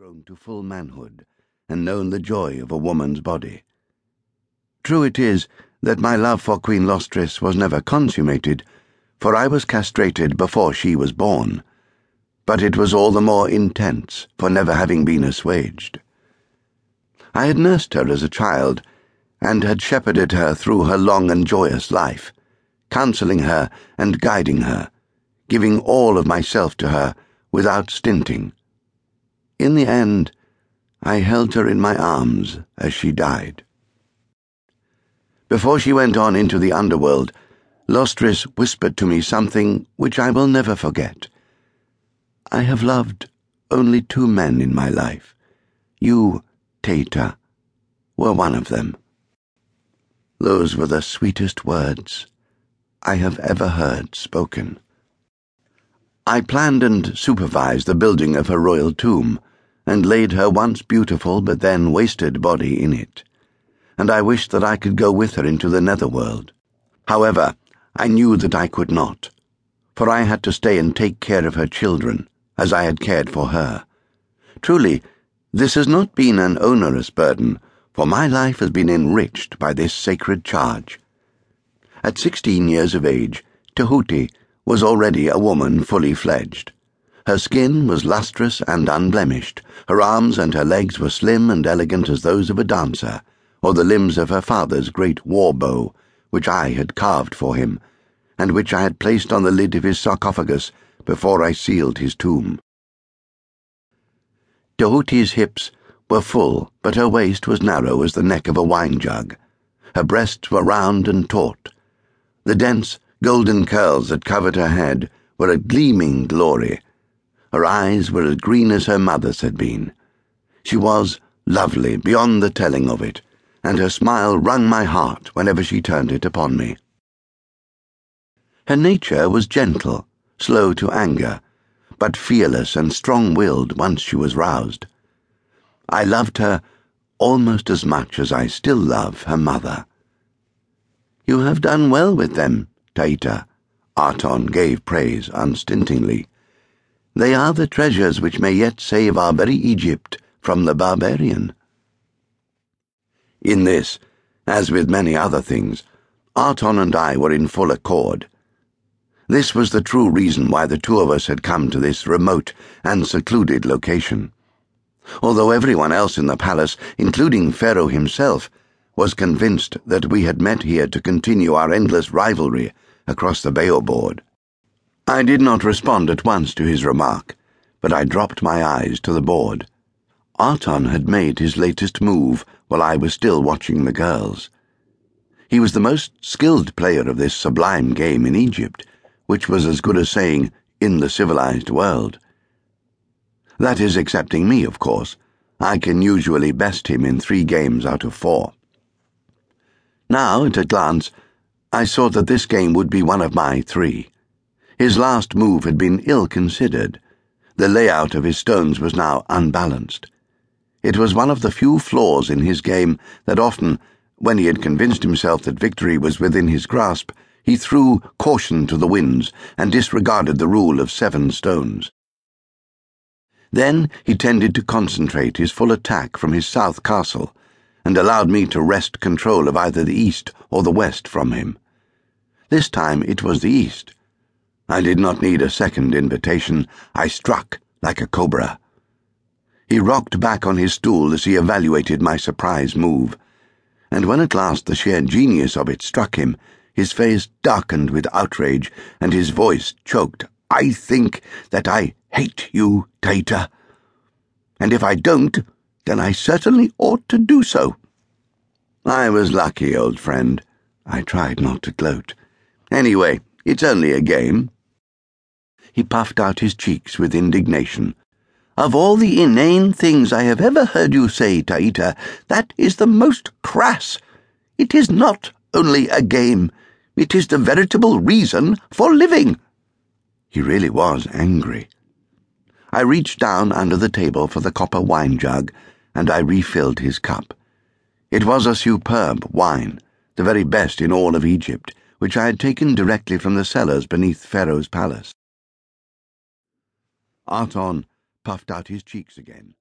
grown to full manhood and known the joy of a woman's body. True it is that my love for Queen Lostris was never consummated, for I was castrated before she was born, but it was all the more intense for never having been assuaged. I had nursed her as a child and had shepherded her through her long and joyous life, counseling her and guiding her, giving all of myself to her without stinting. In the end, I held her in my arms as she died. Before she went on into the underworld, Lostris whispered to me something which I will never forget. I have loved only two men in my life. You, Taita, were one of them. Those were the sweetest words I have ever heard spoken. I planned and supervised the building of her royal tomb and laid her once beautiful but then wasted body in it. And I wished that I could go with her into the netherworld. However, I knew that I could not, for I had to stay and take care of her children, as I had cared for her. Truly, this has not been an onerous burden, for my life has been enriched by this sacred charge. At sixteen years of age, Tehuti was already a woman fully fledged. Her skin was lustrous and unblemished, her arms and her legs were slim and elegant as those of a dancer, or the limbs of her father's great war bow, which I had carved for him, and which I had placed on the lid of his sarcophagus before I sealed his tomb. Tehuti's hips were full, but her waist was narrow as the neck of a wine jug. Her breasts were round and taut. The dense, golden curls that covered her head were a gleaming glory her eyes were as green as her mother's had been. She was lovely beyond the telling of it, and her smile wrung my heart whenever she turned it upon me. Her nature was gentle, slow to anger, but fearless and strong willed once she was roused. I loved her almost as much as I still love her mother. You have done well with them, Taita. Aton gave praise unstintingly. They are the treasures which may yet save our very Egypt from the barbarian. In this, as with many other things, Aton and I were in full accord. This was the true reason why the two of us had come to this remote and secluded location. Although everyone else in the palace, including Pharaoh himself, was convinced that we had met here to continue our endless rivalry across the board. I did not respond at once to his remark, but I dropped my eyes to the board. Aton had made his latest move while I was still watching the girls. He was the most skilled player of this sublime game in Egypt, which was as good as saying, in the civilized world. That is, excepting me, of course. I can usually best him in three games out of four. Now, at a glance, I saw that this game would be one of my three. His last move had been ill considered. The layout of his stones was now unbalanced. It was one of the few flaws in his game that often, when he had convinced himself that victory was within his grasp, he threw caution to the winds and disregarded the rule of seven stones. Then he tended to concentrate his full attack from his south castle, and allowed me to wrest control of either the east or the west from him. This time it was the east I did not need a second invitation. I struck like a cobra. He rocked back on his stool as he evaluated my surprise move, and when at last the sheer genius of it struck him, his face darkened with outrage and his voice choked. I think that I hate you, Taita. And if I don't, then I certainly ought to do so. I was lucky, old friend. I tried not to gloat. Anyway, it's only a game. He puffed out his cheeks with indignation. Of all the inane things I have ever heard you say, Taita, that is the most crass. It is not only a game, it is the veritable reason for living. He really was angry. I reached down under the table for the copper wine jug, and I refilled his cup. It was a superb wine, the very best in all of Egypt, which I had taken directly from the cellars beneath Pharaoh's palace. Aton puffed out his cheeks again.